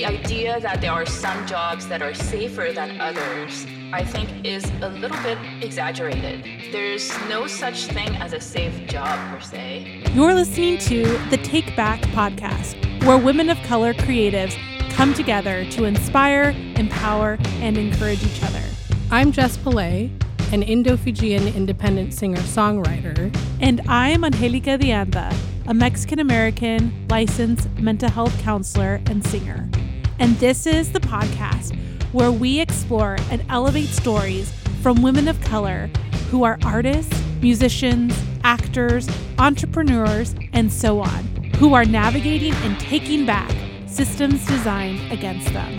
the idea that there are some jobs that are safer than others, I think, is a little bit exaggerated. There's no such thing as a safe job per se. You're listening to the Take Back podcast, where women of color creatives come together to inspire, empower, and encourage each other. I'm Jess Pillay, an Indo Fijian independent singer songwriter. And I'm Angelica Dianda, a Mexican American licensed mental health counselor and singer. And this is the podcast where we explore and elevate stories from women of color who are artists, musicians, actors, entrepreneurs, and so on, who are navigating and taking back systems designed against them.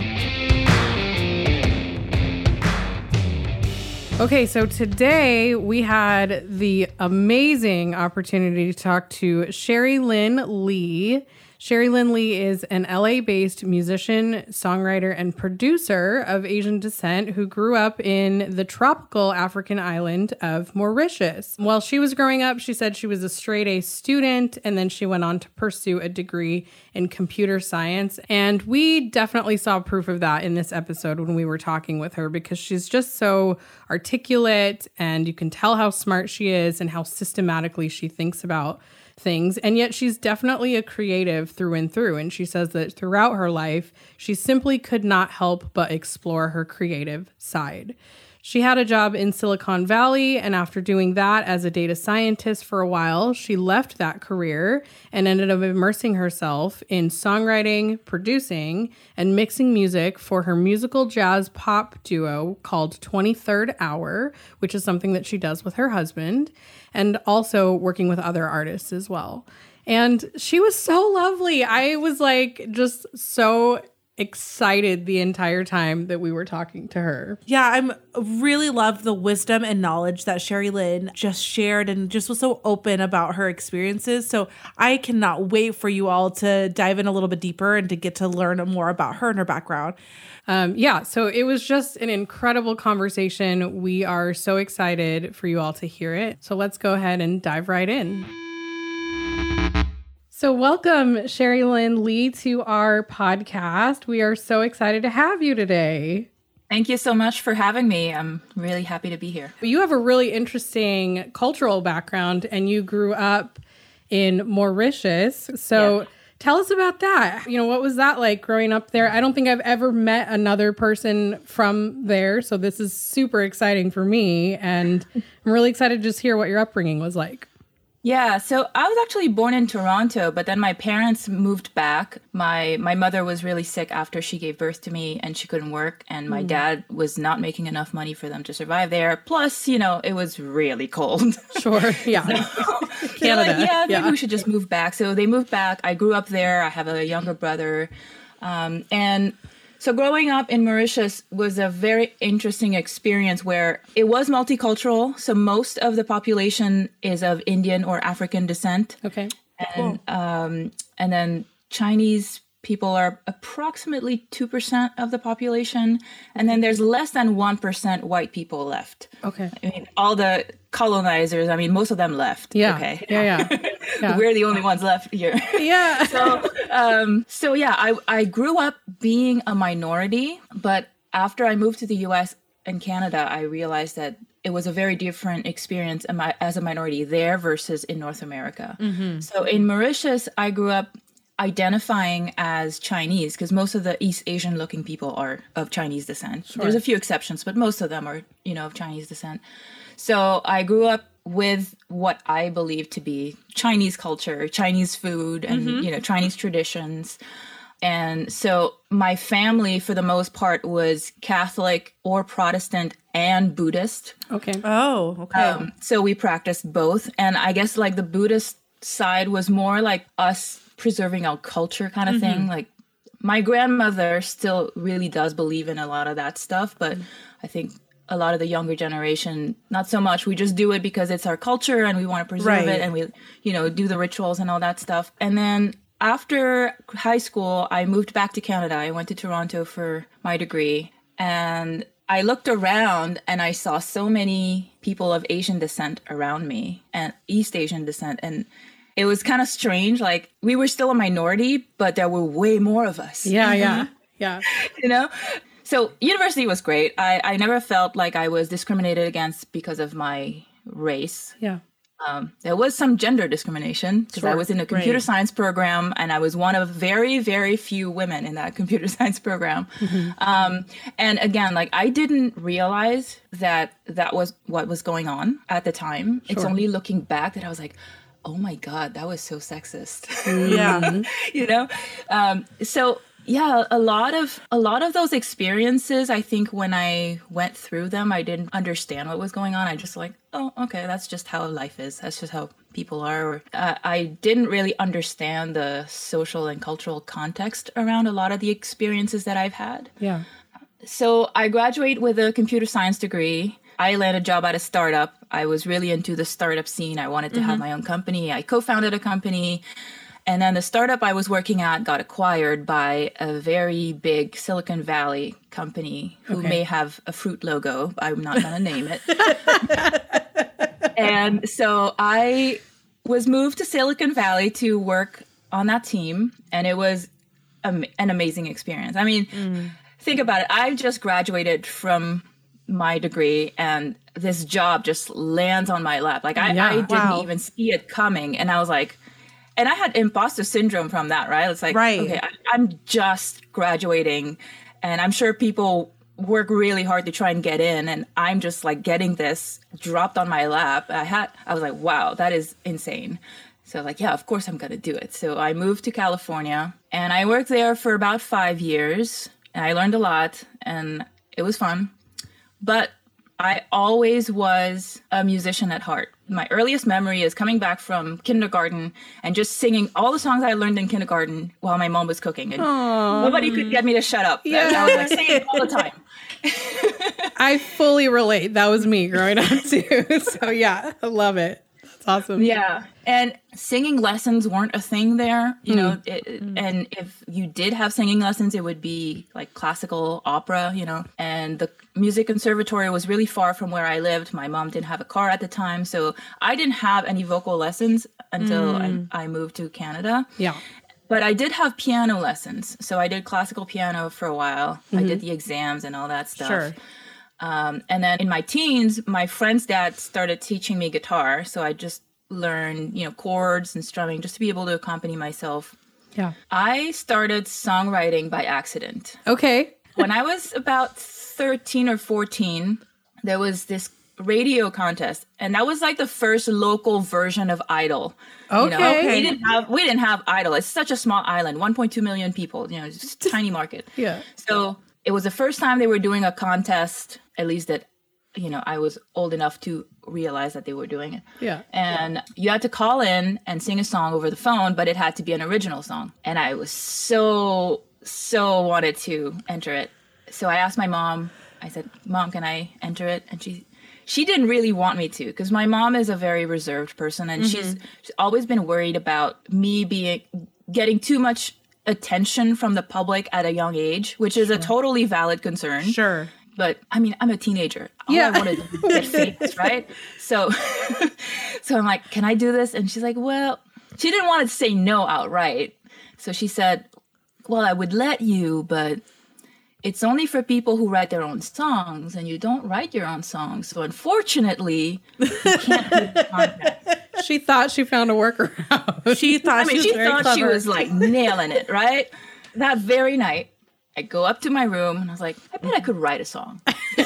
Okay, so today we had the amazing opportunity to talk to Sherry Lynn Lee. Sherry Lynn Lee is an LA based musician, songwriter, and producer of Asian descent who grew up in the tropical African island of Mauritius. While she was growing up, she said she was a straight A student and then she went on to pursue a degree in computer science. And we definitely saw proof of that in this episode when we were talking with her because she's just so articulate and you can tell how smart she is and how systematically she thinks about things. And yet she's definitely a creative through and through. And she says that throughout her life, she simply could not help but explore her creative side. She had a job in Silicon Valley, and after doing that as a data scientist for a while, she left that career and ended up immersing herself in songwriting, producing, and mixing music for her musical jazz pop duo called 23rd Hour, which is something that she does with her husband, and also working with other artists as well. And she was so lovely. I was like just so excited the entire time that we were talking to her. Yeah, I'm really love the wisdom and knowledge that Sherry Lynn just shared and just was so open about her experiences. So I cannot wait for you all to dive in a little bit deeper and to get to learn more about her and her background. Um, yeah, so it was just an incredible conversation. We are so excited for you all to hear it. So let's go ahead and dive right in. So, welcome, Sherry Lynn Lee, to our podcast. We are so excited to have you today. Thank you so much for having me. I'm really happy to be here. You have a really interesting cultural background and you grew up in Mauritius. So, yeah. tell us about that. You know, what was that like growing up there? I don't think I've ever met another person from there. So, this is super exciting for me. And I'm really excited to just hear what your upbringing was like. Yeah, so I was actually born in Toronto, but then my parents moved back. My my mother was really sick after she gave birth to me and she couldn't work and my mm. dad was not making enough money for them to survive there. Plus, you know, it was really cold. Sure. Yeah. so, Canada. Like, yeah, maybe yeah. we should just move back. So they moved back. I grew up there. I have a younger brother. Um, and so growing up in Mauritius was a very interesting experience where it was multicultural. So most of the population is of Indian or African descent. Okay. And cool. um, and then Chinese people are approximately 2% of the population and then there's less than 1% white people left. Okay. I mean all the colonizers i mean most of them left. Yeah. Okay. Yeah yeah, yeah. we're the only ones left here. Yeah. So um so yeah i i grew up being a minority but after i moved to the us and canada i realized that it was a very different experience as a minority there versus in North America. Mm-hmm. So in Mauritius, I grew up identifying as Chinese because most of the East Asian looking people are of Chinese descent. Sure. There's a few exceptions, but most of them are, you know, of Chinese descent. So I grew up with what I believe to be Chinese culture, Chinese food, and, mm-hmm. you know, Chinese traditions. And so my family, for the most part, was Catholic or Protestant and Buddhist. Okay. Oh, okay. Um, so we practiced both. And I guess like the Buddhist side was more like us preserving our culture kind of mm-hmm. thing. Like my grandmother still really does believe in a lot of that stuff, but mm-hmm. I think a lot of the younger generation not so much we just do it because it's our culture and we want to preserve right. it and we you know do the rituals and all that stuff and then after high school i moved back to canada i went to toronto for my degree and i looked around and i saw so many people of asian descent around me and east asian descent and it was kind of strange. Like we were still a minority, but there were way more of us. Yeah, yeah. Yeah. you know? So university was great. I, I never felt like I was discriminated against because of my race. Yeah. Um, there was some gender discrimination because I was in a computer right. science program and I was one of very, very few women in that computer science program. Mm-hmm. Um, and again, like I didn't realize that that was what was going on at the time. It's only looking back that I was like, oh my God, that was so sexist. Yeah. you know um, so yeah a lot of a lot of those experiences i think when i went through them i didn't understand what was going on i just like oh okay that's just how life is that's just how people are uh, i didn't really understand the social and cultural context around a lot of the experiences that i've had Yeah. so I graduate with a computer science degree. I land a job at a startup. I was really into the startup scene. I wanted to have mm-hmm. my own company. I co-founded a company. And then the startup I was working at got acquired by a very big Silicon Valley company who Okay. may have a fruit logo. I'm not going to name it. and so I was moved to Silicon Valley to work on that team. And it was an amazing experience. I mean, mm. think about it. I just graduated from my degree and this job just lands on my lap. Like I, Yeah. I didn't Wow. even see it coming. And I was like, and I had imposter syndrome from that, right? It's like, Right. okay, I, I'm just graduating and I'm sure people work really hard to try and get in and I'm just like getting this dropped on my lap. I had I was like, wow, that is insane. So like, yeah, of course I'm going to do it. So I moved to California and I worked there for about 5 years and I learned a lot and it was fun. But I always was a musician at heart. My earliest memory is coming back from kindergarten and just singing all the songs I learned in kindergarten while my mom was cooking. And nobody could get me to shut up. I was like singing all the time. I fully relate. That was me growing up too. So yeah, I love it. That's awesome. Yeah. And singing lessons weren't a thing there, you know. Mm. It, mm. And if you did have singing lessons, it would be like classical opera, you know. And the music conservatory was really far from where I lived. My mom didn't have a car at the time. So I didn't have any vocal lessons until I, mm. I moved to Canada. Yeah. But I did have piano lessons. So I did classical piano for a while. I did mm-hmm. the exams and all that stuff. Sure. Um, and then in my teens, my friend's dad started teaching me guitar. So I just learned, you know, chords and strumming just to be able to accompany myself. Yeah. I started songwriting by accident. Okay. When I was about 13 or 14, there was this radio contest and that was like the first local version of idol you know? Okay. we didn't have we didn't have idol it's such a small island 1.2 million people you know just tiny market Yeah. so it was the first time they were doing a contest, at least that, you know, I was old enough to realize that they were doing it. Yeah. And you had to call in and sing a song over the phone, but it had to be an original song. And I was so, so wanted to enter it. So I asked my mom, I said, Mom, can I enter it? And she, she didn't really want me to because my mom is a very reserved person and she's, mm-hmm. she's always been worried about me being getting too much attention from the public at a young age, which is a totally valid concern. Sure. But I mean, I'm a teenager. All Yeah. I wanted to do get famous, right? So, so I'm like, can I do this? And she's like, well, she didn't want to say no outright. So she said, well, I would let you, but it's only for people who write their own songs, and you don't write your own songs. So unfortunately, you can't do the contest. She thought she found a workaround. She thought I mean, she was she thought she was like nailing it, right? That very night, I go up to my room and I was like, I bet I could write a song.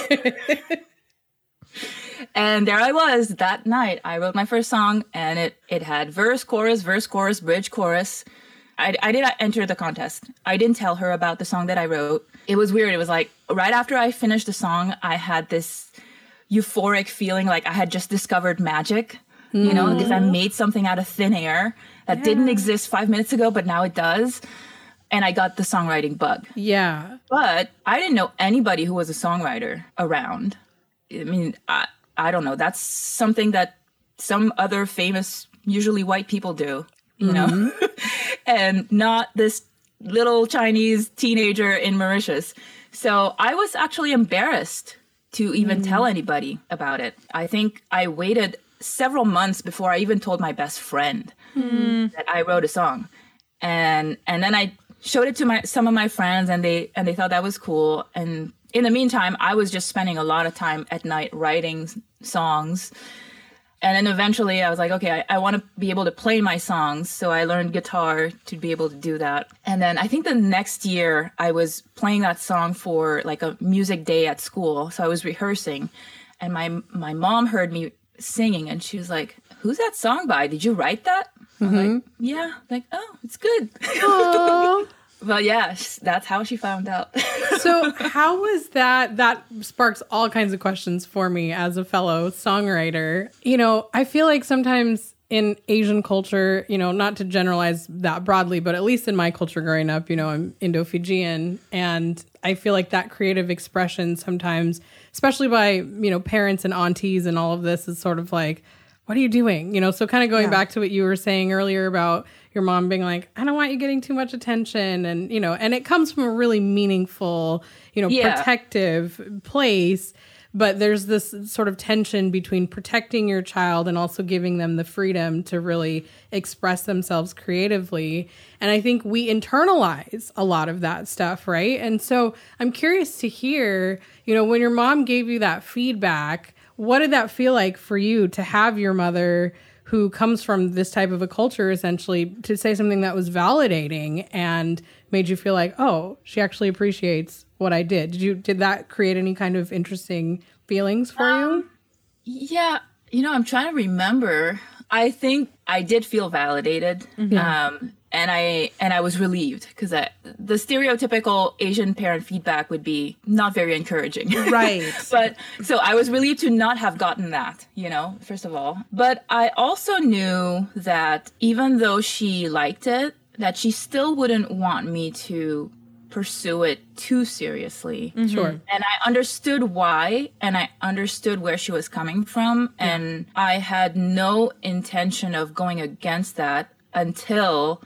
and there I was that night. I wrote my first song, and it it had verse, chorus, verse, chorus, bridge, chorus. I, I did not enter the contest. I didn't tell her about the song that I wrote. It was weird. It was like right after I finished the song, I had this euphoric feeling like I had just discovered magic, you know, because I mm-hmm. made something out of thin air that didn't exist five minutes ago, but now it does. And I got the songwriting bug. yeah. But I didn't know anybody who was a songwriter around. I mean, I, I don't know. That's something that some other famous, usually white people do, you know, mm-hmm. and not this little Chinese teenager in Mauritius. So I was actually embarrassed to even tell mm. anybody about it. I think I waited several months before I even told my best friend hmm. that I wrote a song. And and then I showed it to my some of my friends and they and they thought that was cool. And in the meantime i was just spending a lot of time at night writing songs. And then eventually i was like okay i, I want to be able to play my songs. So i learned guitar to be able to do that. And then i think the next year i was playing that song for like a music day at school. So i was rehearsing and my my mom heard me singing and she was like who's that song by? Did you write that? I'm like mm-hmm. yeah. Like oh it's good. Well, yeah that's how she found out. So how was that? That sparks all kinds of questions for me as a fellow songwriter. You know i feel like sometimes in asian culture you know not to generalize that broadly but at least in my culture growing up you know i'm indo-fijian and i feel like that creative expression sometimes especially by you know parents and aunties and all of this is sort of like what are you doing? You know so kind of going back to what you were saying earlier about your mom being like i don't want you getting too much attention and you know and it comes from a really meaningful you know Yeah. protective place but there's this sort of tension between protecting your child and also giving them the freedom to really express themselves creatively. And i think we internalize a lot of that stuff right? And so i'm curious to hear you know when your mom gave you that feedback what did that feel like for you to have your mother who comes from this type of a culture essentially to say something that was validating and made you feel like oh she actually appreciates what i did did you did that create any kind of interesting feelings for you Yeah, you know, I'm trying to remember. I think I did feel validated, um, and I and I was relieved because the stereotypical Asian parent feedback would be not very encouraging, Right. but so I was relieved to not have gotten that, you know, first of all. But I also knew that even though she liked it, that she still wouldn't want me to pursue it too seriously. Mm-hmm. sure And I understood why and I understood where she was coming from. And I had no intention of going against that until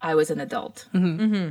I was an adult. Mm-hmm. Mm-hmm.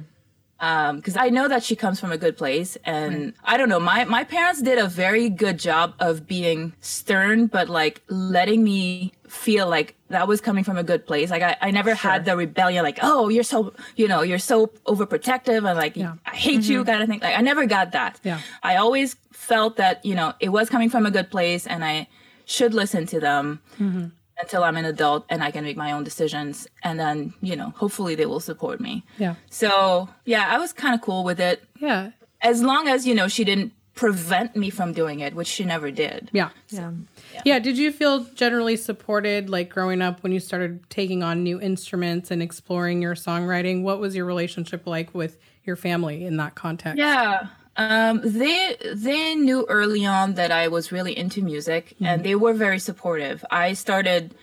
Um, because I know that she comes from a good place. And I don't know, my, my parents did a very good job of being stern, but like letting me feel like that was coming from a good place. Like I, I never had the rebellion, like, oh, you're so, you know, you're so overprotective and like, I hate you mm-hmm. kind of thing. Like I never got that. Yeah. I always felt that, you know, it was coming from a good place and I should listen to them mm-hmm. Until I'm an adult and I can make my own decisions. And then, you know, hopefully they will support me. yeah So, yeah, I was kind of cool with it yeah as long as, you know, she didn't prevent me from doing it, which she never did. yeah Yeah. Yeah. Did you feel generally supported, like growing up when you started taking on new instruments and exploring your songwriting? What was your relationship like with your family in that context? Yeah. Um, they they knew early on that I was really into music, and they were very supportive. I started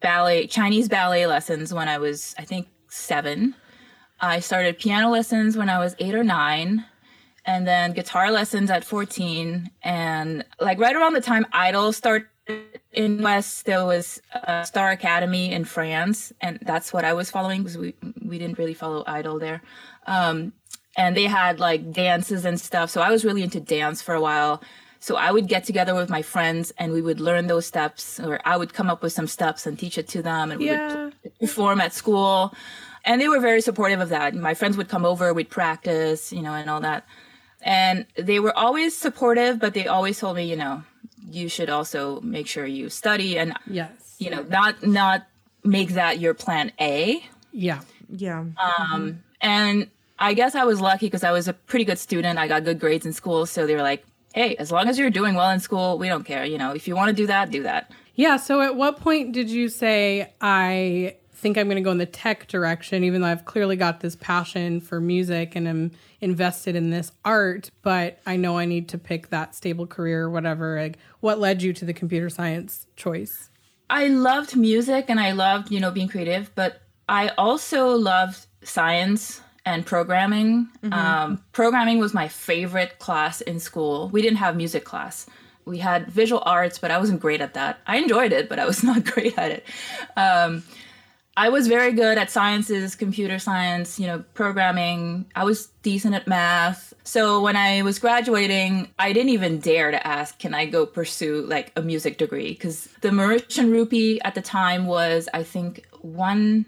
ballet, Chinese ballet lessons when I was, I think, seven. I started piano lessons when I was eight or nine, and then guitar lessons at fourteen. And like right around the time Idol started in West, there was a Star Academy in France, and that's what I was following because we we didn't really follow Idol there. Um, and they had like dances and stuff. So I was really into dance for a while. So I would get together with my friends and we would learn those steps, or I would come up with some steps and teach it to them, and we Yeah. would perform at school. And they were very supportive of that. My friends would come over, we'd practice, you know, and all that. And they were always supportive, but they always told me, you know, you should also make sure you study and, Yes. you know, not not make that your plan A. Yeah. Yeah. um And I guess I was lucky because I was a pretty good student. I got good grades in school. So they were like, hey, as long as you're doing well in school, we don't care. You know, if you want to do that, do that. Yeah. So at what point did you say, I think I'm going to go in the tech direction, even though I've clearly got this passion for music and am invested in this art, but I know I need to pick that stable career or whatever? Like, what led you to the computer science choice? I loved music and I loved, you know, being creative, but I also loved science and programming. Um, programming was my favorite class in school. We didn't have music class. We had visual arts, but I wasn't great at that. I enjoyed it, but I was not great at it. Um, I was very good at sciences, computer science, you know, programming. I was decent at math. So when I was graduating, I didn't even dare to ask, can I go pursue like a music degree? Because the Mauritian rupee at the time was, I think, one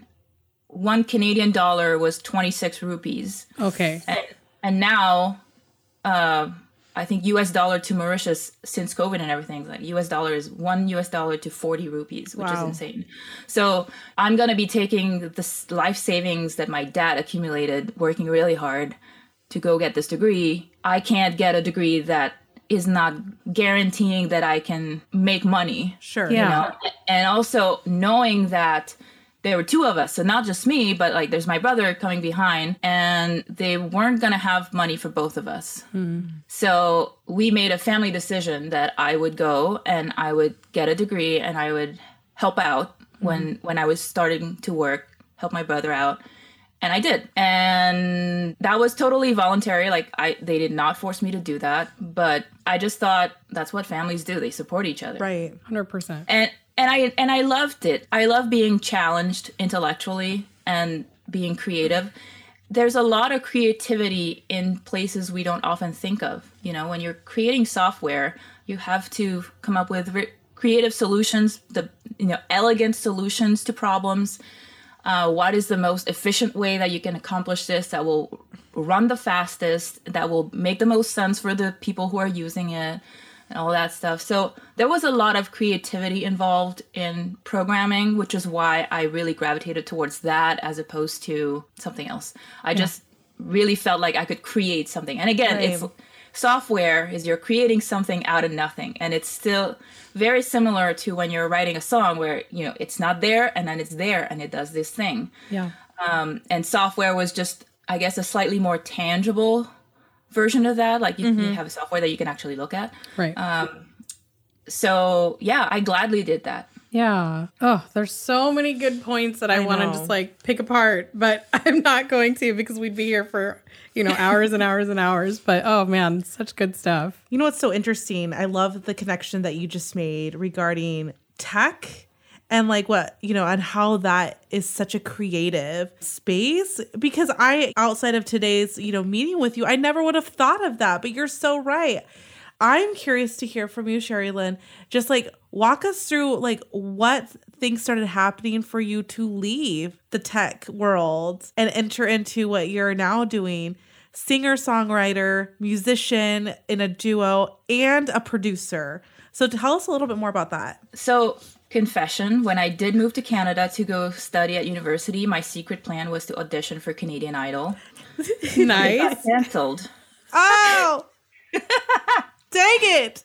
one Canadian dollar was 26 rupees. Okay. And, and now, uh, I think US dollar to Mauritius since COVID and everything, like US dollar is one US dollar to 40 rupees, which is insane. So I'm going to be taking this life savings that my dad accumulated working really hard to go get this degree. I can't get a degree that is not guaranteeing that I can make money Sure. Yeah. you know? and also knowing that there were two of us so not just me but like there's my brother coming behind and they weren't going to have money for both of us hmm. so we made a family decision that i would go and i would get a degree and i would help out hmm. when when i was starting to work help my brother out and I did. And that was totally voluntary. Like I they did not force me to do that, but I just thought that's what families do. They support each other Right. 100%. and and I and I loved it. I love being challenged intellectually and being creative. There's a lot of creativity in places we don't often think of. You know, when you're creating software, you have to come up with re- creative solutions, the you know elegant solutions to problems. Uh, what is the most efficient way that you can accomplish this that will run the fastest, that will make the most sense for the people who are using it, and all that stuff. So there was a lot of creativity involved in programming, which is why I really gravitated towards that as opposed to something else. I just really felt like I could create something. And again, it's software is you're creating something out of nothing and it's still very similar to when you're writing a song where you know it's not there and then it's there and it does this thing Yeah. um, and software was just i guess a slightly more tangible version of that like you, you have a software that you can actually look at Right. Um, so yeah i gladly did that Yeah. Oh, there's so many good points that I, I want to just like pick apart, but I'm not going to because we'd be here for, you know, hours and hours and hours. But oh man, such good stuff. You know what's so interesting? I love the connection that you just made regarding tech and like what, you know, and how that is such a creative space because I outside of today's, you know, meeting with you, I never would have thought of that, but you're so right. I'm curious to hear from you, Sherry Lynn. Just like walk us through like what things started happening for you to leave the tech world and enter into what you're now doing singer songwriter, musician in a duo, and a producer. So tell us a little bit more about that. so confession when i did move to canada to go study at university my secret plan was to audition for canadian idol Nice. got canceled Oh, dang it!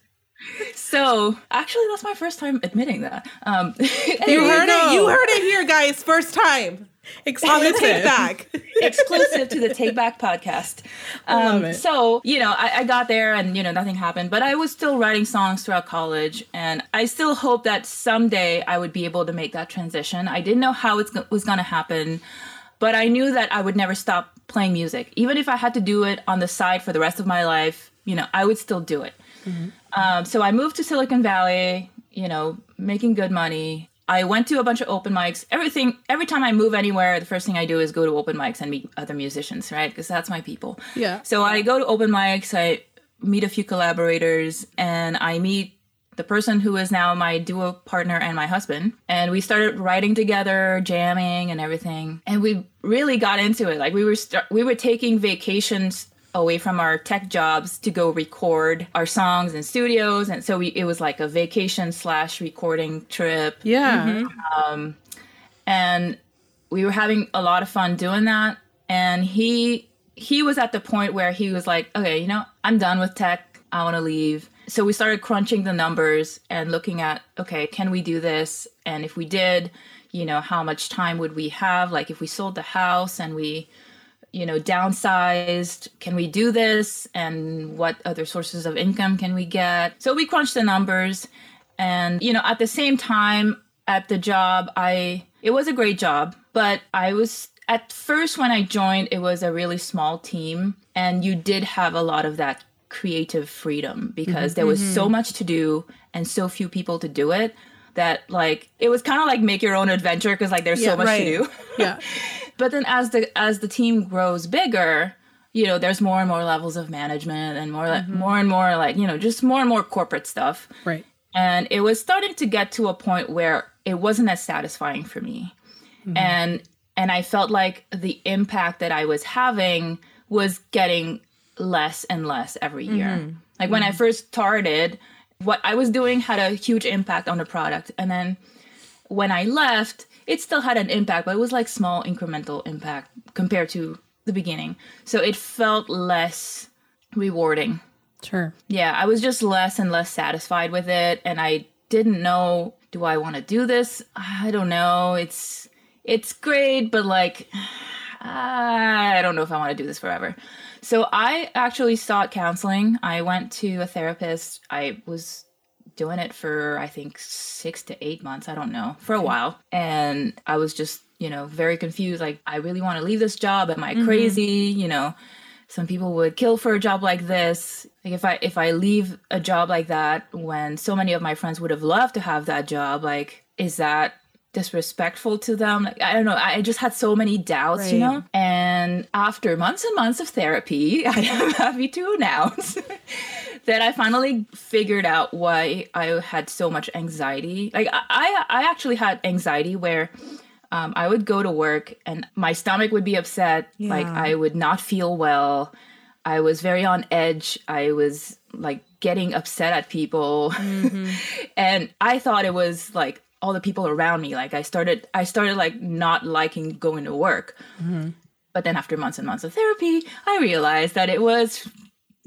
so actually that's my first time admitting that um You anyway, heard it. You heard it here, guys. First time on the take back. exclusive to the Take Back podcast. Um. So, you know, I, I got there and, you know, nothing happened, but I was still writing songs throughout college. And I still hope that someday I would be able to make that transition. I didn't know how it was going to happen, but I knew that I would never stop playing music. Even if I had to do it on the side for the rest of my life, you know, I would still do it. Um, so I moved to Silicon Valley, you know, making good money. I went to a bunch of open mics. Everything, every time I move anywhere, the first thing I do is go to open mics and meet other musicians, right? Because that's my people. Yeah. So I go to open mics, I meet a few collaborators, and I meet the person who is now my duo partner and my husband. And we started writing together, jamming and everything. And we really got into it. Like we were st- we were taking vacations away from our tech jobs to go record our songs in studios. And so we, it was like a vacation slash recording trip. Yeah. Mm-hmm. Um, and we were having a lot of fun doing that. And he he was at the point where he was like okay you know i'm done with tech. I want to leave. So we started crunching the numbers and looking at okay can we do this? And if we did you know how much time would we have? Like if we sold the house and we you know downsized can we do this? And what other sources of income can we get? So we crunched the numbers. And you know at the same time at the job i it was a great job but i was at first when i joined it was a really small team. And you did have a lot of that creative freedom because there was so mm-hmm. much to do and so few people to do it that like it was kind of like make your own adventure because like there's Yeah, so much right. to do. Yeah. but then as the as the team grows bigger you know there's more and more levels of management and more like mm-hmm. more and more like you know just more and more corporate stuff Right. and it was starting to get to a point where it wasn't as satisfying for me mm-hmm. and and I felt like the impact that I was having was getting less and less every year. Mm-hmm. Like when I first started, what I was doing had a huge impact on the product. And then when I left, it still had an impact, but it was like small incremental impact compared to the beginning. So it felt less rewarding. Sure. Yeah, I was just less and less satisfied with it and I didn't know do I want to do this? I don't know. It's it's great, but like I don't know if I want to do this forever. So I actually sought counseling. I went to a therapist. I was doing it for I think 6 to 8 months, I don't know, for a while. And I was just, you know, very confused like I really want to leave this job. Am I mm-hmm. crazy? You know, some people would kill for a job like this like if i if i leave a job like that when so many of my friends would have loved to have that job like is that disrespectful to them like i don't know i just had so many doubts you know and after months and months of therapy i am happy to announce that i finally figured out why i had so much anxiety like i i actually had anxiety where um, I would go to work and my stomach would be upset. Like I would not feel well. I was very on edge. I was like getting upset at people. and I thought it was like all the people around me. Like I started, I started like not liking going to work. But then after months and months of therapy, I realized that it was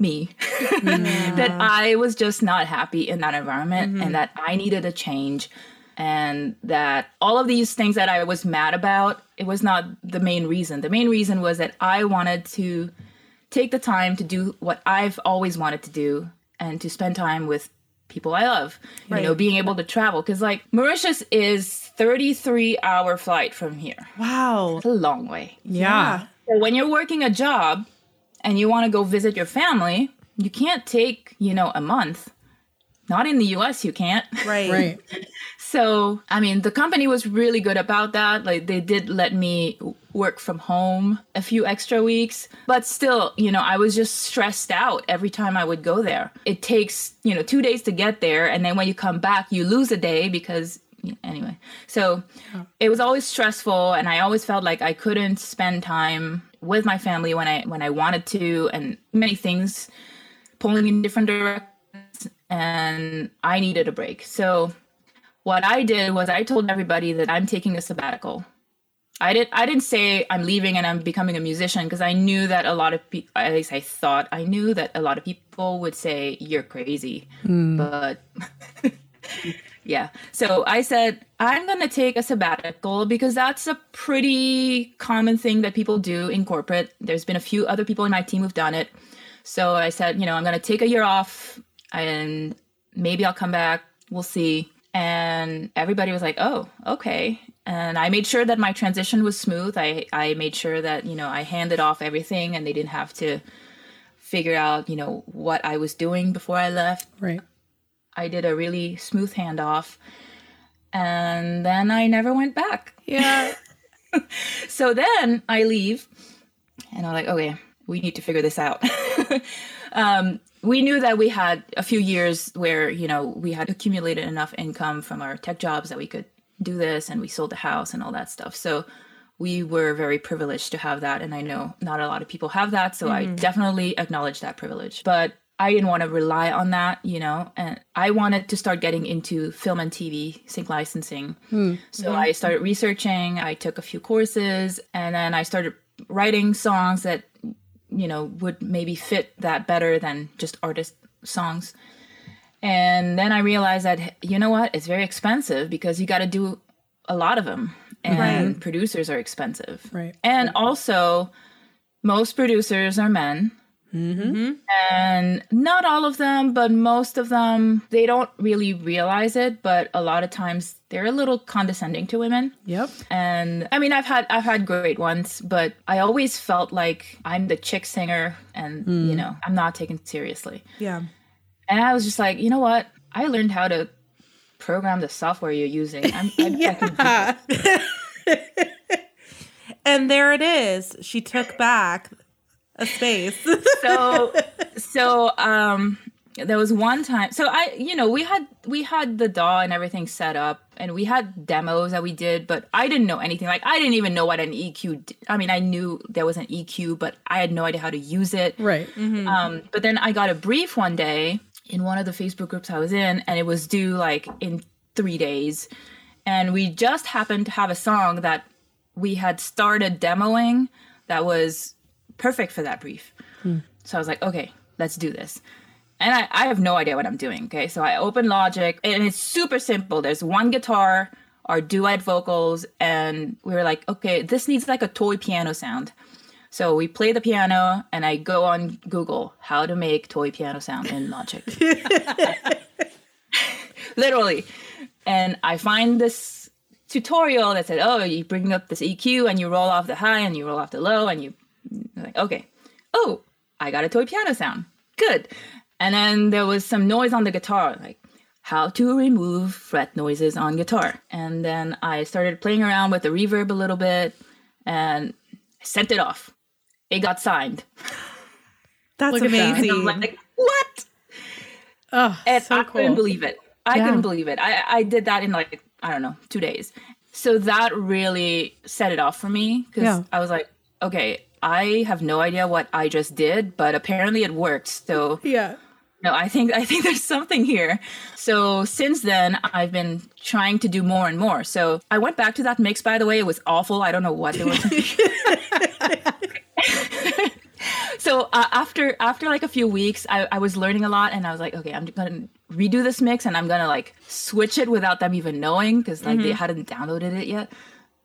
me. that mm. I was just not happy in that environment and mm-hmm. that I needed a change and that all of these things that I was mad about, it was not the main reason. The main reason was that I wanted to take the time to do what I've always wanted to do and to spend time with people I love. You know, being able to travel cuz like Mauritius is 33 hour flight from here. Wow. It's a long way. Yeah. So when you're working a job and you want to go visit your family, you can't take, you know, a month. Not in the US, you can't. Right. Right. So, I mean, the company was really good about that. Like, they did let me work from home a few extra weeks, but still, you know, I was just stressed out every time I would go there. It takes, you know, two days to get there. And then when you come back, you lose a day because, anyway. So it was always stressful. And I always felt like I couldn't spend time with my family when I, when I wanted to, and many things pulling in different directions. And I needed a break. So, what I did was I told everybody that I'm taking a sabbatical. I didn't I didn't say I'm leaving and I'm becoming a musician because I knew that a lot of people at least I thought I knew that a lot of people would say you're crazy. Hmm. But yeah. So I said I'm going to take a sabbatical because that's a pretty common thing that people do in corporate. There's been a few other people in my team who've done it. So I said, you know, I'm going to take a year off and maybe I'll come back. We'll see. And everybody was like, oh, okay. And I made sure that my transition was smooth. I, I made sure that, you know, I handed off everything and they didn't have to figure out, you know, what I was doing before I left. Right. I did a really smooth handoff. And then I never went back. Yeah. So then I leave, and I'm like, okay, we need to figure this out. um, we knew that we had a few years where you know we had accumulated enough income from our tech jobs that we could do this, and we sold the house and all that stuff. So we were very privileged to have that, and I know not a lot of people have that. So I definitely acknowledge that privilege, but. I didn't want to rely on that, you know, and I wanted to start getting into film and TV sync licensing. Hmm. So I started researching, I took a few courses, and then I started writing songs that, you know, would maybe fit that better than just artist songs. And then I realized that, you know what, it's very expensive because you got to do a lot of them, and producers are expensive. Right. And also, most producers are men. Mm-hmm. Mm-hmm. And not all of them, but most of them, they don't really realize it, but a lot of times they're a little condescending to women. Yep. And I mean, I've had I've had great ones, but I always felt like I'm the chick singer and, mm. you know, I'm not taken seriously. Yeah. And I was just like, you know what? I learned how to program the software you're using. I'm, I, I can do And there it is. She took back a space. so so um there was one time so i you know we had we had the DAW and everything set up, and we had demos that we did, but I didn't know anything. Like I didn't even know what an EQ. I mean, I knew there was an EQ, but I had no idea how to use it. Right. Um, but then I got a brief one day in one of the Facebook groups I was in, and it was due like in three days. And we just happened to have a song that we had started demoing that was perfect for that brief. Hmm. So I was like, okay, let's do this. And I, I have no idea what I'm doing. Okay. So I open Logic and it's super simple. There's one guitar, our duet vocals, and we were like, okay, this needs like a toy piano sound. So we play the piano and I go on Google how to make toy piano sound in Logic. Literally. And I find this tutorial that said, oh, you bring up this EQ and you roll off the high and you roll off the low and you like, okay. Oh, I got a toy piano sound. Good. And then there was some noise on the guitar, like how to remove fret noises on guitar. And then I started playing around with the reverb a little bit and I sent it off. It got signed. That's Look at that. amazing. I'm like, what? Oh, And so I couldn't believe it. I Yeah. couldn't believe it. I, I did that in like, I don't know, two days. So that really set it off for me because Yeah. I was like, okay, I have no idea what I just did, but apparently it worked. So Yeah. no, I think I think there's something here. So since then, I've been trying to do more and more. So I went back to that mix. By the way, it was awful. I don't know what they were. so uh, after after like a few weeks, I, I was learning a lot, and I was like, okay, I'm gonna redo this mix, and I'm gonna like switch it without them even knowing because like they hadn't downloaded it yet,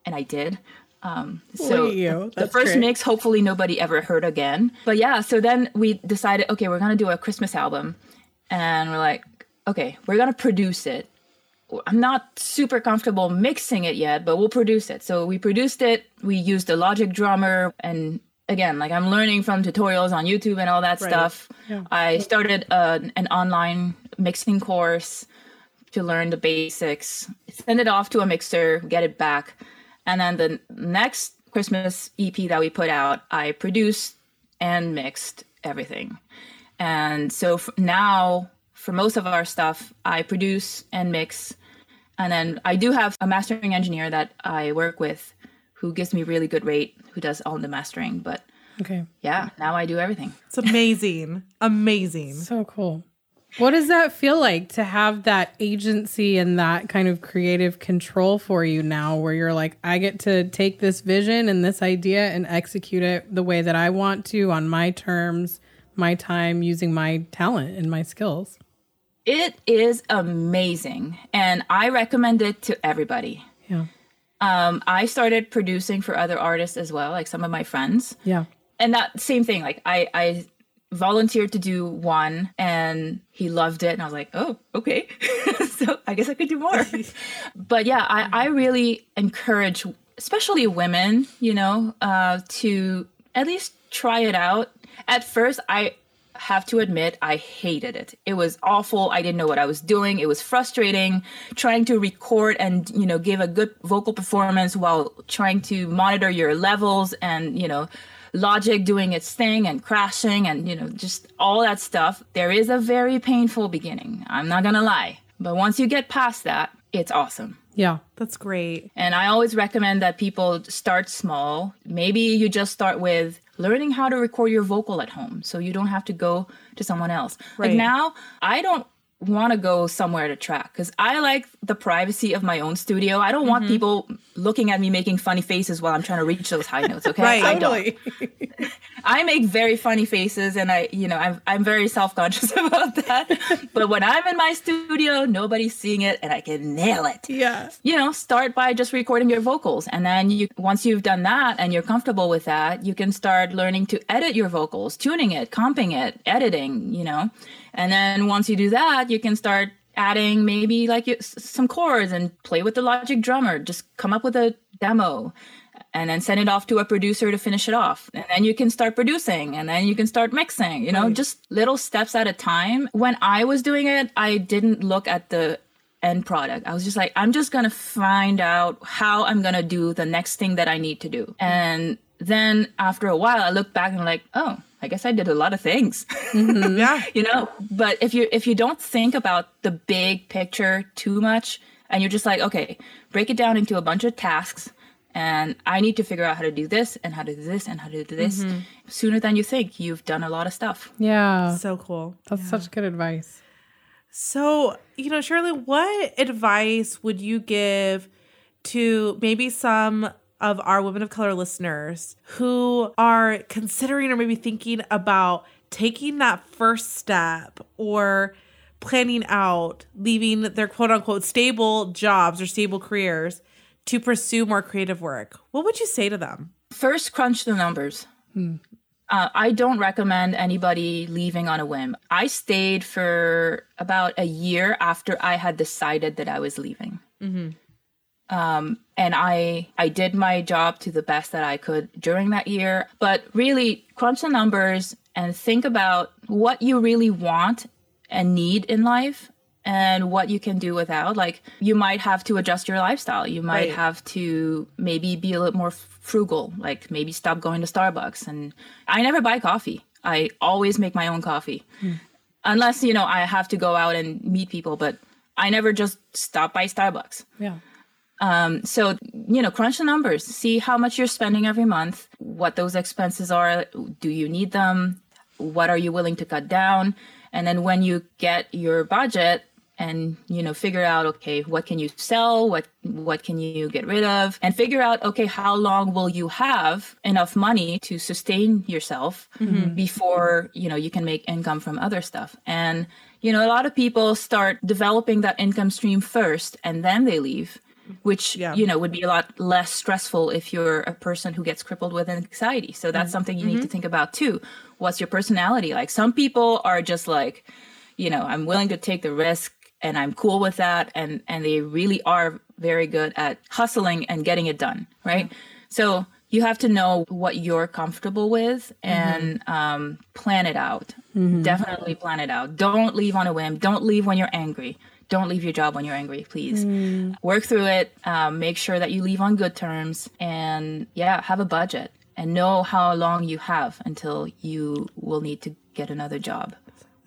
and I did. Um, so the- the first great. mix, hopefully nobody ever heard again. But yeah, so then we decided, okay, we're gonna do a Christmas album, and we're like, okay, we're gonna produce it. I'm not super comfortable mixing it yet, but we'll produce it. So we produced it. We used a Logic drummer, and again, like I'm learning from tutorials on YouTube and all that stuff. I started uh, an online mixing course to learn the basics, send it off to a mixer, get it back. And then the next Christmas EP that we put out, I produced and mixed everything. And so f- now, for most of our stuff, I produce and mix. And then I do have a mastering engineer that I work with who gives me really good rate, who does all the mastering. But Okay. yeah, now I do everything. It's amazing. amazing. So cool. What does that feel like to have that agency and that kind of creative control for you now where you're like, I get to take this vision and this idea and execute it the way that I want to on my terms, my time, using my talent and my skills? It is amazing. And I recommend it to everybody. Yeah. Um, I started producing for other artists as well, like some of my friends. Yeah. and that same thing like i i volunteered to do one and he loved it and i was like oh okay so i guess i could do more but yeah i i really encourage especially women you know uh to at least try it out at first i have to admit I hated it. It was awful. I didn't know what I was doing. It was frustrating trying to record and, you know, give a good vocal performance while trying to monitor your levels and, you know, Logic doing its thing and crashing and, you know, just all that stuff. There is a very painful beginning. I'm not to lie. But once you get past that, it's awesome. Yeah. That's great. And I always recommend that people start small. Maybe you just start with learning how to record your vocal at home so you don't have to go to someone else. Right. Like now, I don't want to go somewhere to track because I like the privacy of my own studio. I don't want mm-hmm. people looking at me making funny faces while I'm trying to reach those high notes. Okay, Right. I don't. I make very funny faces, and I, you know, I'm I'm very self conscious about that. but when I'm in my studio, nobody's seeing it, and I can nail it Yeah. you know start by just recording your vocals and then you once you've done that and you're comfortable with that you can start learning to edit your vocals tuning it comping it editing you know and then once you do that you can start adding maybe like some chords and play with the logic drummer just come up with a demo and then send it off to a producer to finish it off and then you can start producing and then you can start mixing you know just little steps at a time when i was doing it i didn't look at the end product. I was just like, I'm just gonna find out how I'm gonna do the next thing that I need to do. And then after a while, I looked back and I'm like, oh, I guess I did a lot of things. Mm-hmm. Yeah. you know but if you if you don't think about the big picture too much and you're just like okay break it down into a bunch of tasks and i need to figure out how to do this and how to do this and how to do this mm-hmm. sooner than you think you've done a lot of stuff Yeah. So cool. That's such good advice. So, you know, Shirley, what advice would you give to maybe some of our women of color listeners who are considering or maybe thinking about taking that first step or planning out leaving their quote unquote stable jobs or stable careers to pursue more creative work? What would you say to them? first crunch the numbers. Uh, i don't recommend anybody leaving on a whim. I stayed for about a year after i had decided that i was leaving um, and I I did my job to the best that I could during that year. But really, crunch the numbers and think about what you really want and need in life, and what you can do without. Like you might have to adjust your lifestyle. You might Right. have to maybe be a little more frugal. Like maybe stop going to Starbucks. And I never buy coffee. I always make my own coffee, unless you know I have to go out and meet people. But I never just stop by Starbucks. Yeah. Um, so, you know, crunch the numbers, see how much you're spending every month, what those expenses are. Do you need them? What are you willing to cut down? And then when you get your budget and, you know, figure out, okay, what can you sell? What, what can you get rid of? And figure out, okay, how long will you have enough money to sustain yourself before, you know, you can make income from other stuff. And, you know, a lot of people start developing that income stream first and then they leave which Yeah. you know would be a lot less stressful if you're a person who gets crippled with anxiety. So that's mm-hmm. something you need to mm-hmm. think about too. What's your personality? Like some people are just like you know i'm willing to take the risk and i'm cool with that and and they really are very good at hustling and getting it done right? So you have to know what you're comfortable with mm-hmm. and um, plan it out. Definitely plan it out. Don't leave on a whim. Don't leave when you're angry don't leave your job when you're angry please. Work through it um, make sure that you leave on good terms and yeah have a budget and know how long you have until you will need to get another job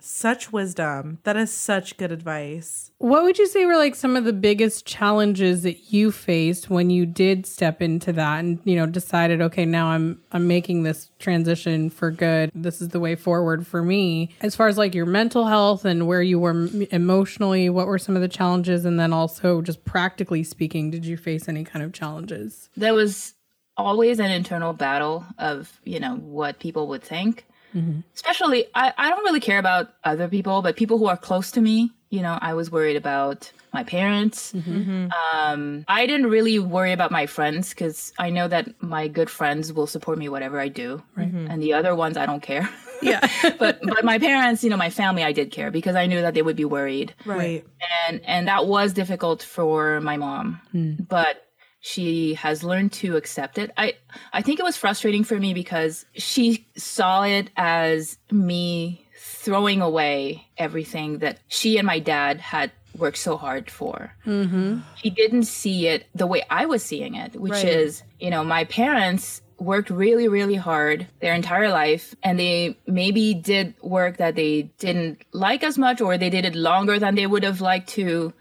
Such wisdom. That is such good advice. What would you say were like some of the biggest challenges that you faced when you did step into that and you know decided okay now I'm I'm making this transition for good. This is the way forward for me. As far as like your mental health and where you were emotionally, what were some of the challenges and then also just practically speaking, did you face any kind of challenges? there was always an internal battle of you know what people would think Mm-hmm. especially I, I don't really care about other people but people who are close to me you know i was worried about my parents. Mm-hmm. Mm-hmm. Um, i didn't really worry about my friends because i know that my good friends will support me whatever i do. And the other ones i don't care. Yeah. but but my parents you know my family i did care because i knew that they would be worried. Right. and and that was difficult for my mom. Mm. But she has learned to accept it. I i think it was frustrating for me because she saw it as me throwing away everything that she and my dad had worked so hard for. Mm-hmm. She didn't see it the way i was seeing it which Right. is you know my parents worked really really hard their entire life and they maybe did work that they didn't like as much or they did it longer than they would have liked to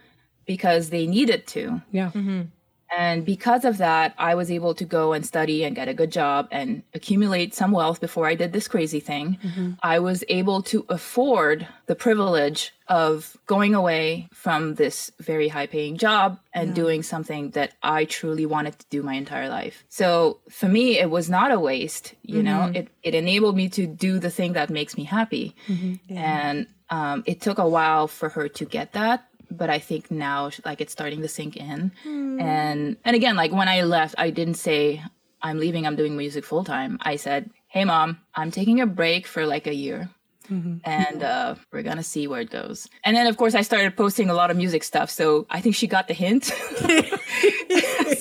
because they needed to. Yeah. Mm-hmm. And because of that i was able to go and study and get a good job and accumulate some wealth before i did this crazy thing. Mm-hmm. I was able to afford the privilege of going away from this very high paying job and doing something that i truly wanted to do my entire life. So for me it was not a waste you know? Mm-hmm. It, it enabled me to do the thing that makes me happy. Mm-hmm. And um, it took a while for her to get that but i think now like it's starting to sink in. And and again like when i left i didn't say i'm leaving i'm doing music full time i said hey mom i'm taking a break for like a year and uh, we're gonna see where it goes. And then of course i started posting a lot of music stuff so i think she got the hint.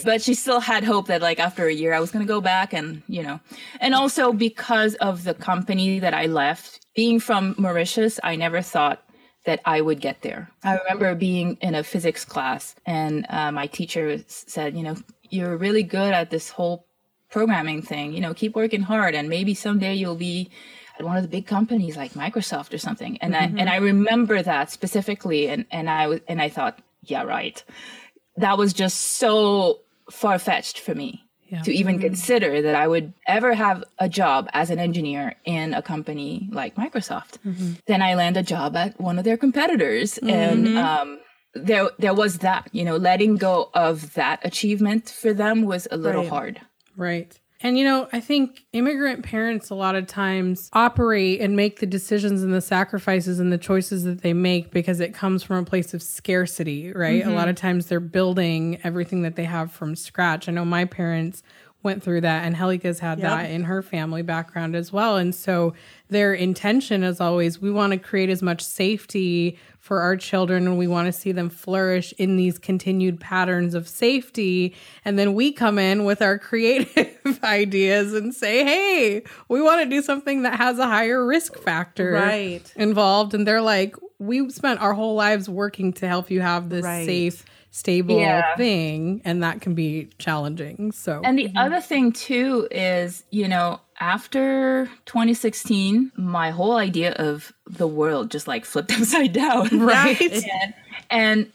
But she still had hope that like after a year I was going to go back and you know. And also because of the company that I left being from Mauritius I never thought that I would get there. I remember being in a physics class and uh, my teacher said, you know, you're really good at this whole programming thing, you know, keep working hard and maybe someday you'll be at one of the big companies like Microsoft or something. And I and I remember that specifically and and I was and I thought, yeah, right. That was just so far fetched for me Yeah. to even mm-hmm. consider that I would ever have a job as an engineer in a company like Microsoft. Mm-hmm. Then I land a job at one of their competitors, and mm-hmm. um, there there was that. You know, letting go of that achievement for them was a little Right. hard. Right. And you know, I think immigrant parents a lot of times operate and make the decisions and the sacrifices and the choices that they make because it comes from a place of scarcity, right? A lot mm-hmm. of times they're building everything that they have from scratch. I know my parents went through that and Helika's had Yep. that in her family background as well. And so their intention is always we want to create as much safety for our children and we want to see them flourish in these continued patterns of safety. And then we come in with our creative ideas and say, hey, we want to do something that has a higher risk factor Right. involved. And they're like, we spent our whole lives working to help you have this Right. safe, stable Yeah. thing. And that can be challenging. So, And the mhm. other thing too is, you know, after 2016, my whole idea of the world just like flipped upside down. Right. and and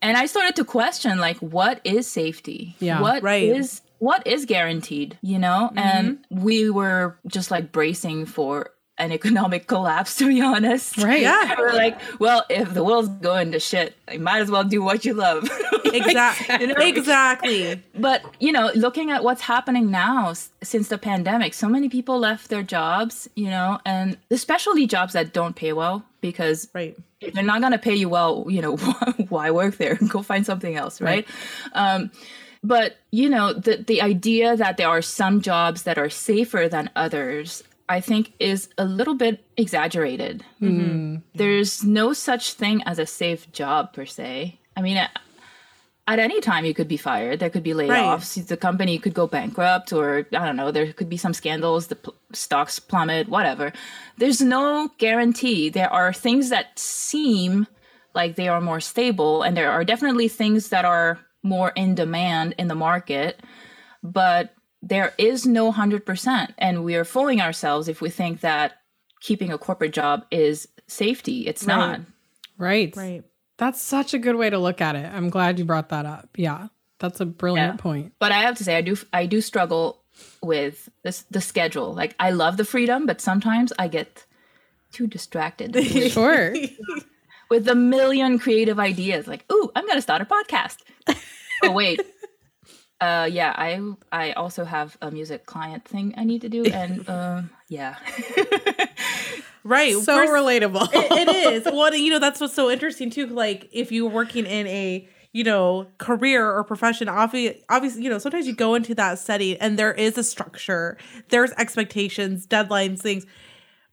and I started to question like what is safety? Yeah. What Right. is what is guaranteed, you know? Mm-hmm. And we were just like bracing for an economic collapse to be honest. right. Yeah. We're like, well, if the world's going to shit, you might as well do what you love. Exactly. You know? Exactly. but you know looking at what's happening now since the pandemic so many people left their jobs you know and especially jobs that don't pay well because Right. if they're not going to pay you well you know why work there go find something else right, um but you know the the idea that there are some jobs that are safer than others i think is a little bit exaggerated. Mm-hmm. There's no such thing as a safe job per se. I mean at, at any time you could be fired. There could be layoffs. The company could go bankrupt or i don't know there could be some scandals. The pl- stocks plummet whatever. There's no guarantee. There are things that seem like they are more stable and there are definitely things that are more in demand in the market. But there is no 100% and we are fooling ourselves if we think that keeping a corporate job is safety it's not Right. Right. That's such a good way to look at it. I'm glad you brought that up. Yeah. That's a brilliant Yeah. point. but i have to say i do i do struggle with this the schedule like i love the freedom but sometimes i get too distracted with, Sure. with a million creative ideas like ooh i'm gonna start a podcast oh wait uh yeah i i also have a music client thing i need to do and um yeah Right. so relatable. it is. Well, you know, that's what's so interesting too. Like, if you're working in a, you know, career or profession, obviously, obviously, you know, sometimes you go into that setting and there is a structure, there's expectations, deadlines, things.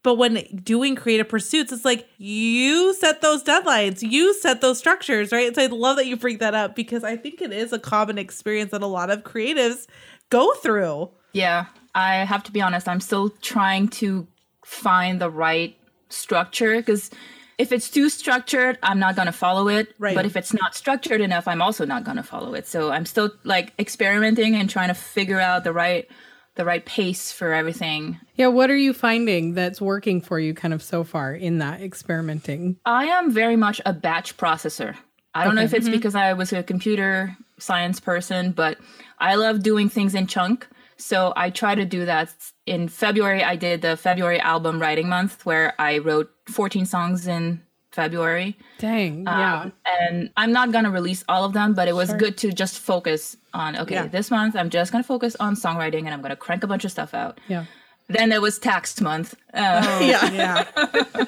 But when doing creative pursuits, it's like you set those deadlines, you set those structures, right? So I love that you bring that up because I think it is a common experience that a lot of creatives go through. Yeah, I have to be honest. I'm still trying to find the right structure because if it's too structured, I'm not going to follow it. Right. But if it's not structured enough, I'm also not going to follow it. So I'm still like experimenting and trying to figure out the right the right pace for everything. yeah. What are you finding that's working for you kind of so far in that experimenting? I am very much a batch processor. I don't know if it's mm-hmm. because I was a computer science person, but I love doing things in chunk. So I try to do that. In February, I did the February album writing month where I wrote 14 songs in February. Dang. yeah. Um, and I'm not going to release all of them, but it was good to just focus on okay, Yeah. this month I'm just going to focus on songwriting and I'm going to crank a bunch of stuff out. Yeah. Then there was tax month. Uh, Yeah. Yeah.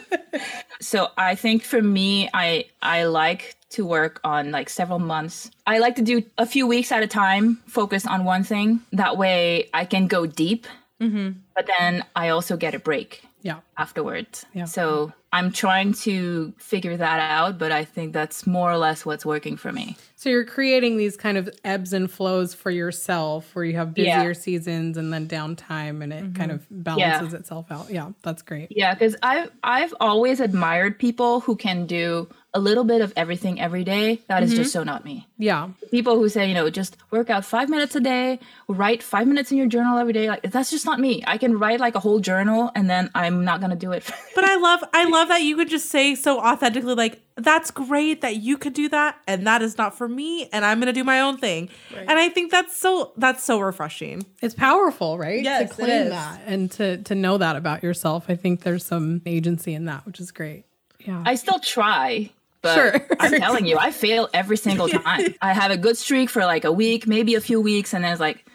so i think for me i i like to work on like several months i like to do a few weeks at a time focus on one thing that way i can go deep but then i also get a break Yeah. afterwards Yeah. so I'm trying to figure that out, but I think that's more or less what's working for me. So you're creating these kind of ebbs and flows for yourself where you have Yeah. busier seasons and then downtime and it mm-hmm. kind of balances itself out. Yeah, that's great. Yeah, because I've I've always admired people who can do a little bit of everything every day. That is just mm-hmm. so not me. Yeah. People who say, you know, just work out five minutes a day, write five minutes in your journal every day. Like that's just not me. I can write like a whole journal and then I'm not gonna do it. But I love I love that you could just say so authentically like that's great that you could do that and that is not for me and I'm going to do my own thing. And I think that's so that's so refreshing. It's powerful, right? Yes, to claim that and to to know that about yourself. I think there's some agency in that, which is great. Yeah. I still try. But Sure. I'm telling you, I fail every single time. I have a good streak for like a week, maybe a few weeks, and then it's like,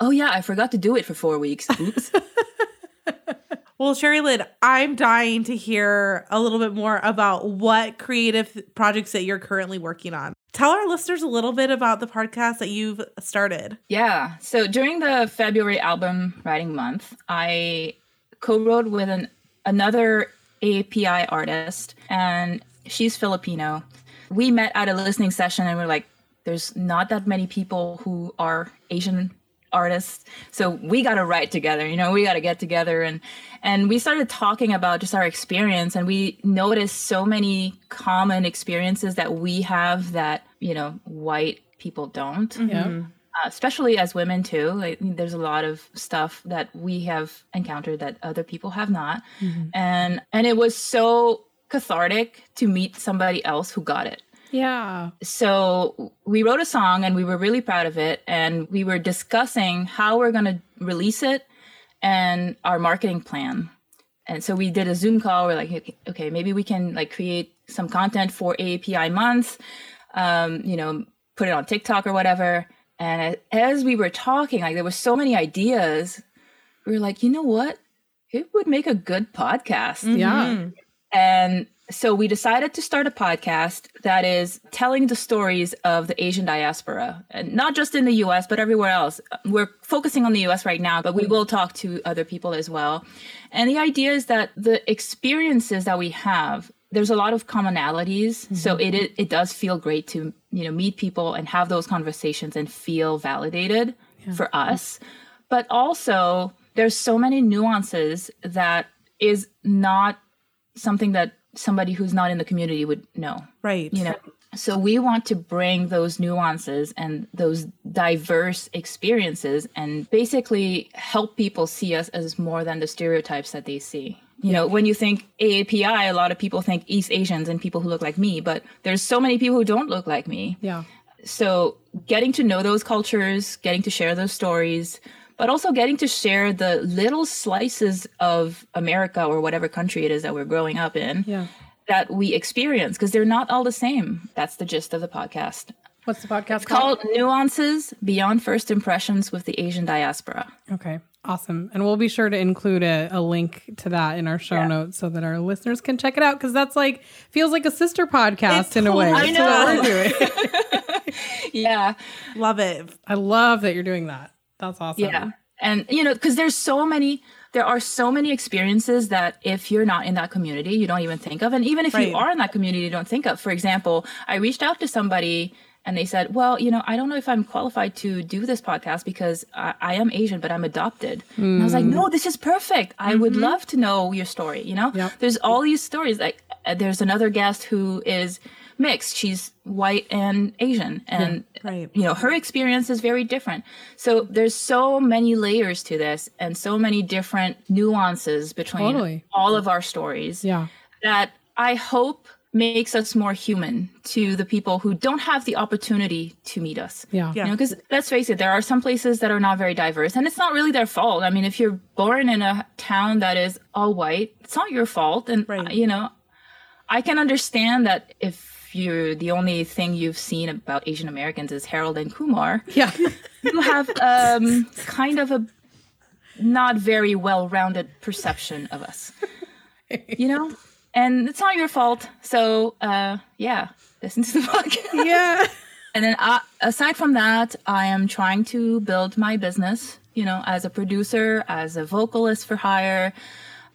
oh yeah, I forgot to do it for four weeks. Oops. Well, Sherry Lynn, I'm dying to hear a little bit more about what creative projects that you're currently working on. Tell our listeners a little bit about the podcast that you've started. Yeah. So during the February album writing month, I co-wrote with an another API artist, and she's Filipino. We met at a listening session, and we're like, "There's not that many people who are Asian artists, so we got to write together. You know, we got to get together." And and we started talking about just our experience, and we noticed so many common experiences that we have that you know white people don't yeah. uh, especially as women too. Like, there's a lot of stuff that we have encountered that other people have not, and and it was so cathartic to meet somebody else who got it. Yeah. So we wrote a song and we were really proud of it, and we were discussing how we're going to release it and our marketing plan. And so we did a Zoom call. We're like, okay, okay, maybe we can like create some content for AAPI month, um, you know, put it on TikTok or whatever. And as we were talking, like there were so many ideas. We were like, you know what? It would make a good podcast. Yeah. And so we decided to start a podcast that is telling the stories of the Asian diaspora, and not just in the US, but everywhere else. We're focusing on the US right now, but we will talk to other people as well. And the idea is that the experiences that we have, there's a lot of commonalities. Mm-hmm. So it, it it does feel great to, you know, meet people and have those conversations and feel validated for us. But also there's so many nuances that is not something that somebody who's not in the community would know Right. you know so we want to bring those nuances and those diverse experiences and basically help people see us as more than the stereotypes that they see you know when you think aapi a lot of people think east asians and people who look like me but there's so many people who don't look like me Yeah. so getting to know those cultures getting to share those stories but also getting to share the little slices of america or whatever country it is that we're growing up in Yeah. that we experience because they're not all the same that's the gist of the podcast What's the podcast it's called nuances beyond first impressions with the asian diaspora Okay. Awesome. And we'll be sure to include a, a link to that in our show Yeah. notes so that our listeners can check it out because that's like feels like a sister podcast It in a way. totally That's what we're doing. yeah Love it. I love that you're doing that. That's awesome. Yeah. And you know, because there's so many there are so many experiences that if you're not in that community, you don't even think of. And even if Right. you are in that community, you don't think of. For example, I reached out to somebody and they said, Well, you know, I don't know if I'm qualified to do this podcast because I, I am Asian, but I'm adopted. And I was like, No, this is perfect. I would love to know your story. You know, Yep. there's all these stories. Like, uh, there's another guest who is mixed. She's white and Asian. And Right. you know her experience is very different so there's so many layers to this and so many different nuances between Totally. all of our stories Yeah. that i hope makes us more human to the people who don't have the opportunity to meet us Yeah. Yeah. you know because let's face it there are some places that are not very diverse and it's not really their fault i mean if you're born in a town that is all white it's not your fault and Right. you know i can understand that if you're the only thing you've seen about asian americans is harold and kumar Yeah. you have um, kind of a not very well-rounded perception of us you know and it's not your fault so uh yeah listen to the podcast yeah. and then uh, aside from that i am trying to build my business you know as a producer as a vocalist for hire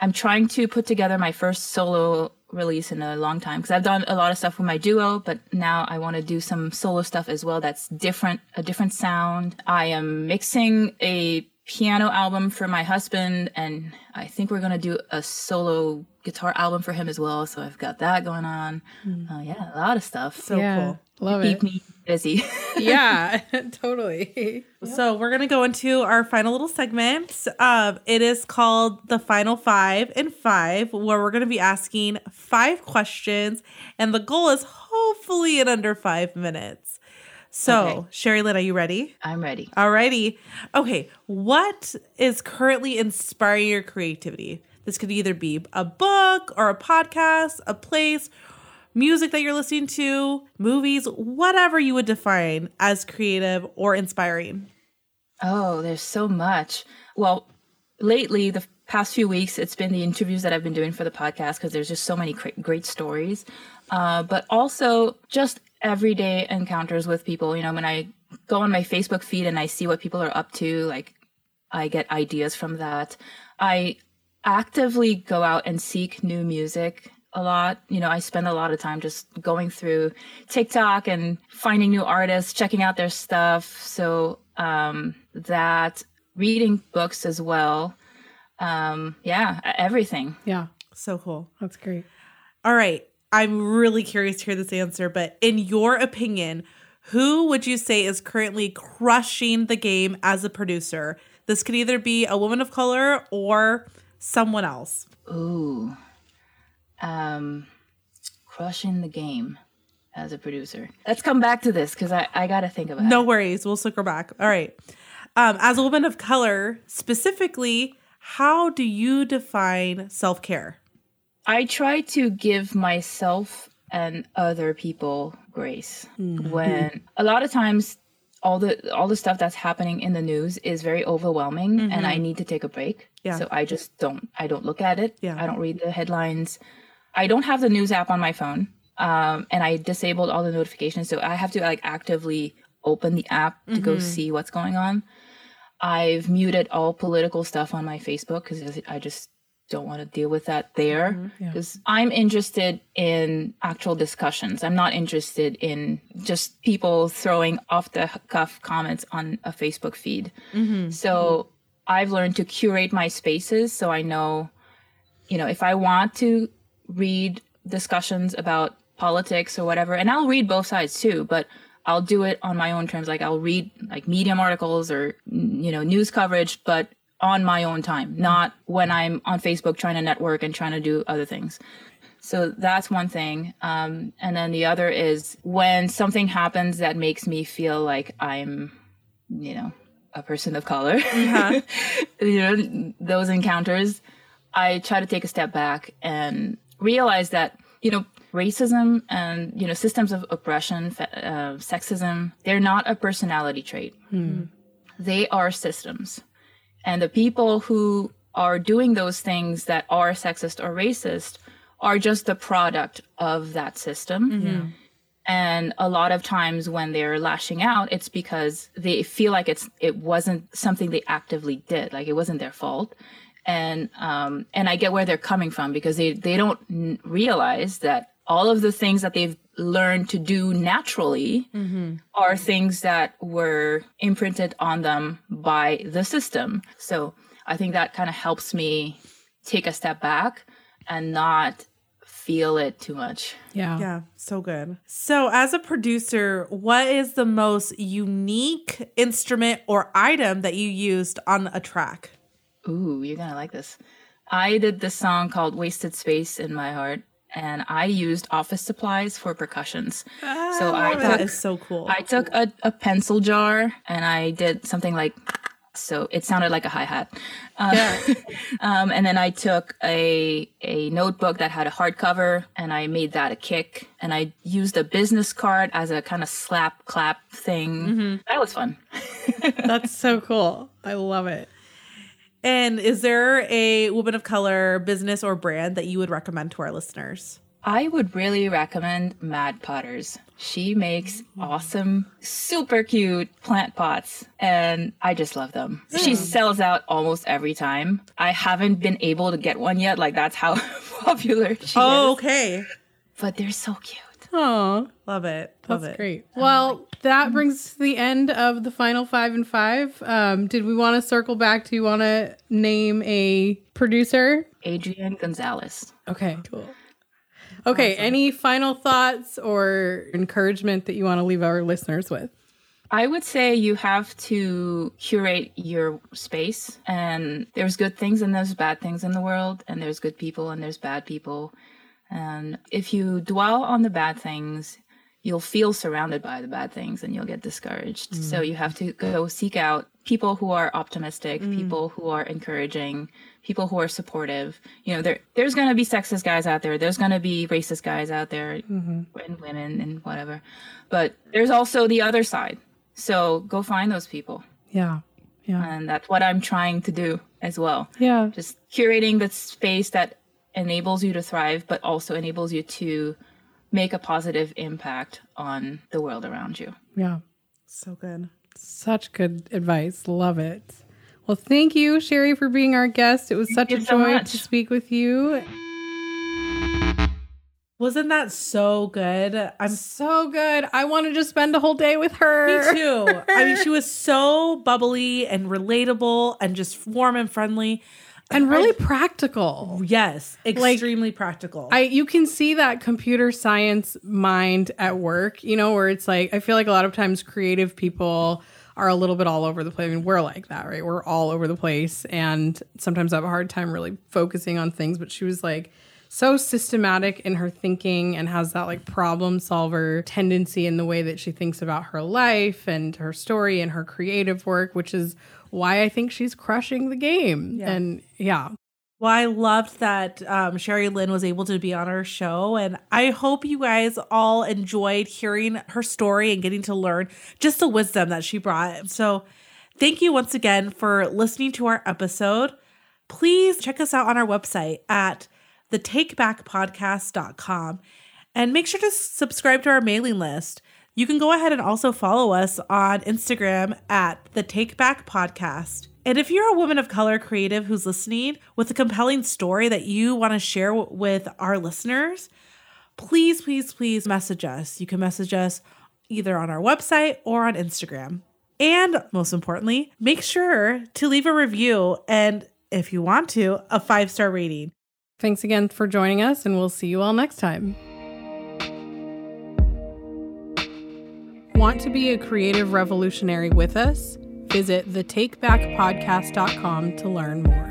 i'm trying to put together my first solo release in a long time because I've done a lot of stuff with my duo, but now I want to do some solo stuff as well that's different, a different sound. I am mixing a piano album for my husband, and I think we're going to do a solo guitar album for him as well. So I've got that going on. Uh, yeah, a lot of stuff. So yeah, cool. love Keep it. me busy. yeah, totally. So we're gonna go into our final little segment. Um, it is called the final five and five, where we're gonna be asking five questions, and the goal is hopefully in under five minutes. So, Okay. Sherry Lynn, are you ready? I'm ready. Alrighty. Okay, what is currently inspiring your creativity? This could either be a book or a podcast, a place, music that you're listening to, movies, whatever you would define as creative or inspiring. Oh, there's so much. Well, lately, the past few weeks, it's been the interviews that I've been doing for the podcast because there's just so many great stories. Uh, but also just everyday encounters with people. You know, when I go on my Facebook feed and I see what people are up to, like I get ideas from that. I actively go out and seek new music a lot. You know, I spend a lot of time just going through TikTok and finding new artists, checking out their stuff. So um, that reading books as well. Um, yeah, everything. Yeah, So cool. that's great. All right. I'm really curious to hear this answer, but in your opinion, who would you say is currently crushing the game as a producer? This could either be a woman of color or someone else. Ooh. Um, crushing the game as a producer. Let's come back to this because I, I got to think about No it. No worries. We'll circle back. All right. Um, as a woman of color, specifically, how do you define self care? I try to give myself and other people grace when a lot of times all the all the stuff that's happening in the news is very overwhelming and I need to take a break. Yeah. So I just don't I don't look at it. Yeah. I don't read the headlines. I don't have the news app on my phone. Um, and I disabled all the notifications so I have to like actively open the app to go mm-hmm. see what's going on. I've muted all political stuff on my Facebook because I just don't want to deal with that there mm-hmm. because I'm interested in actual discussions. I'm not interested in just people throwing off the cuff comments on a Facebook feed. Mm-hmm. So I've learned to curate my spaces so I know, you know, if I want to read discussions about politics or whatever, and I'll read both sides too, but I'll do it on my own terms. Like I'll read like Medium articles or you know news coverage, but on my own time, not when I'm on Facebook trying to network and trying to do other things. So that's one thing. Um, and then the other is when something happens that makes me feel like I'm, you know, a person of color. you know, those encounters, I try to take a step back and realize that, you know, racism and, you know, systems of oppression, fe- uh, sexism, they're not a personality trait. They are systems. And the people who are doing those things that are sexist or racist are just the product of that system. And a lot of times when they're lashing out, it's because they feel like it's it wasn't something they actively did, like it wasn't their fault. And um, and I get where they're coming from because they they don't n- realize that all of the things that they've learned to do naturally are things that were imprinted on them by the system. So I think that kind of helps me take a step back and not feel it too much. Yeah. Yeah, so good. So, as a producer, what is the most unique instrument or item that you used on a track? Ooh, you're gonna like this. I did this song called Wasted Space in My Heart, and I used office supplies for percussions. so I That took is so cool. I took a, a pencil jar and I did something like so it sounded like a hi-hat. Uh, um, and then I took a a notebook that had a hardcover and I made that a kick and I used a business card as a kind of slap clap thing. That was fun. That's so cool. I love it. And is there a woman of color business or brand that you would recommend to our listeners? I would really recommend Mad Potters. She makes awesome, super cute plant pots, and I just love them. She hmm. sells out almost every time. I haven't been able to get one yet, like that's how popular she Oh, is. okay. But they're so cute. Oh, Love it. Love that's it. great. Well, that brings to the end of the final five and five. Um, did we want to circle back? Do you want to name a producer? Adrian Gonzalez. Okay, cool. Okay, any final thoughts or encouragement that you want to leave our listeners with? I would say you have to curate your space, and there's good things and there's bad things in the world, and there's good people and there's bad people. And if you dwell on the bad things, you'll feel surrounded by the bad things and you'll get discouraged. Mm. So you have to go seek out people who are optimistic, mm. people who are encouraging, people who are supportive. You know, there there's going to be sexist guys out there. There's going to be racist guys out there mm-hmm. and women and whatever. But there's also the other side. So go find those people. Yeah, yeah, And that's what I'm trying to do as well. yeah. Just curating the space that enables you to thrive, but also enables you to make a positive impact on the world around you. Yeah. So good. Such good advice. Love it. Well, thank you, Sherry, for being our guest. It was such a so joy much. to speak with you. Wasn't that so good? I'm So good. I want to just spend a whole day with her. Me too. I mean, she was so bubbly and relatable and just warm and friendly. And really practical. Yes, extremely practical. I you can see that computer science mind at work, you know, where it's like I feel like a lot of times creative people are a little bit all over the place. I mean, we're like that, right? We're all over the place and sometimes I have a hard time really focusing on things, but she was like so systematic in her thinking and has that like problem solver tendency in the way that she thinks about her life and her story and her creative work, which is why I think she's crushing the game. And yeah, well, I loved that um, Sherry Lynn was able to be on our show, and I hope you guys all enjoyed hearing her story and getting to learn just the wisdom that she brought. So, thank you once again for listening to our episode. Please check us out on our website at thetakebackpodcast.com and make sure to subscribe to our mailing list. You can go ahead and also follow us on Instagram at the Take Back Podcast. And if you're a woman of color creative who's listening with a compelling story that you want to share with our listeners, please, please, please message us. You can message us either on our website or on Instagram. And most importantly, make sure to leave a review and, if you want to, a five star rating. Thanks again for joining us, and we'll see you all next time. Want to be a creative revolutionary with us? Visit thetakebackpodcast.com to learn more.